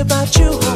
about you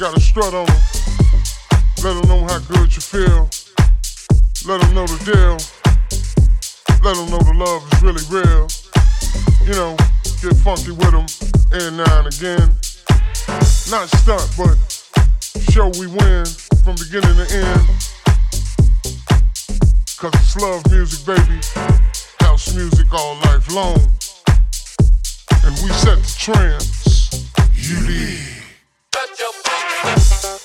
got a strut on them. Let them know how good you feel. Let them know the deal. Let them know the love is really real. You know, get funky with them and now and again. Not stunt, but show we win from beginning to end. Cause it's love music, baby. House music all life long. And we set the trends. You did shut your mouth.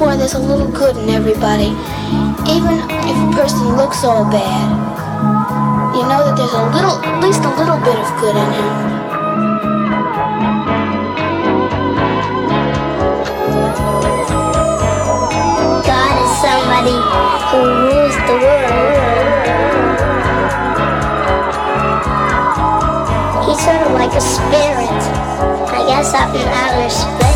Why there's a little good in everybody. Even if a person looks all bad, you know that there's a little, at least a little bit of good in him. God is somebody who rules the world. He's sort of like a spirit, I guess, up in outer space.